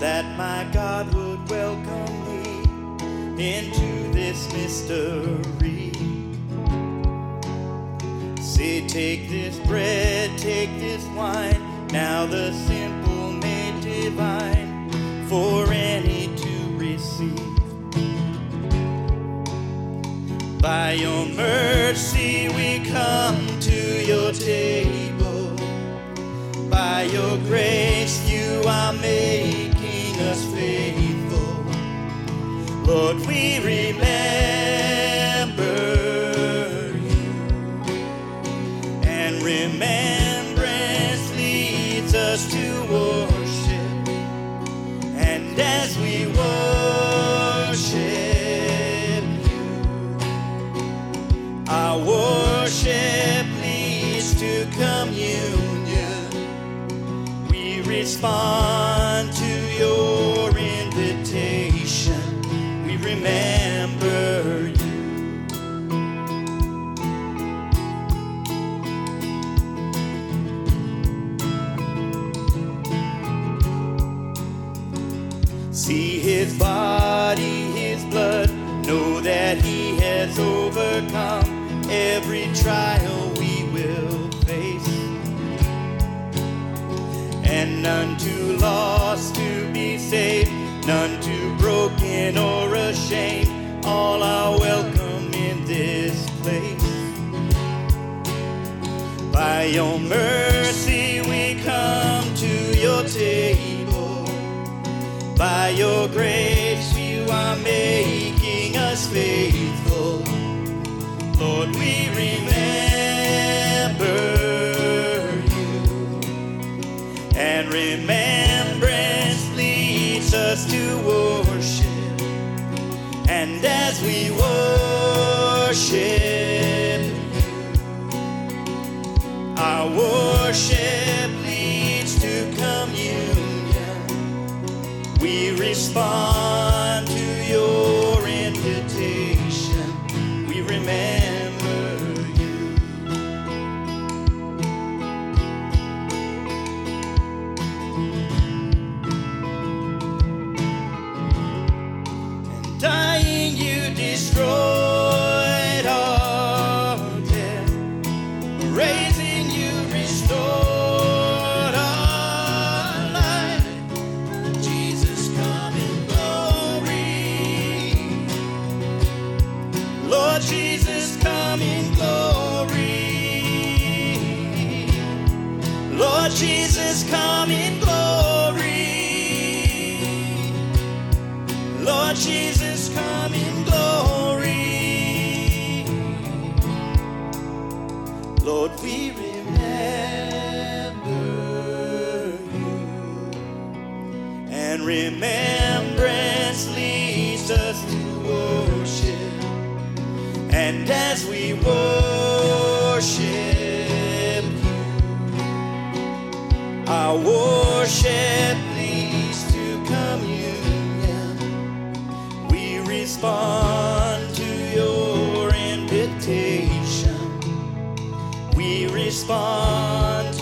that my God would welcome me into this mystery. Say, take this bread, take this wine, now the simple made divine for any to receive. By your mercy we come to your table. By your grace you are making us faithful. Lord, we remember you. And remembrance leads us to worship. And as we worship you, our worship leads to communion. We respond See his body, his blood, know that he has overcome every trial we will face. And none too lost to be saved, none too broken or ashamed, all are welcome in this place. By your mercy we come to your table. By your grace you are making us faithful. Lord, we remember you. And remembrance leads us to worship. And as we worship We respond to your invitation. We remember you. And dying, you destroyed Lord Jesus come in glory. Lord Jesus come in glory. Lord Jesus come in glory. Lord, we remember you. And remembrance leads As we worship you, our worship leads to communion. We respond to your invitation. We respond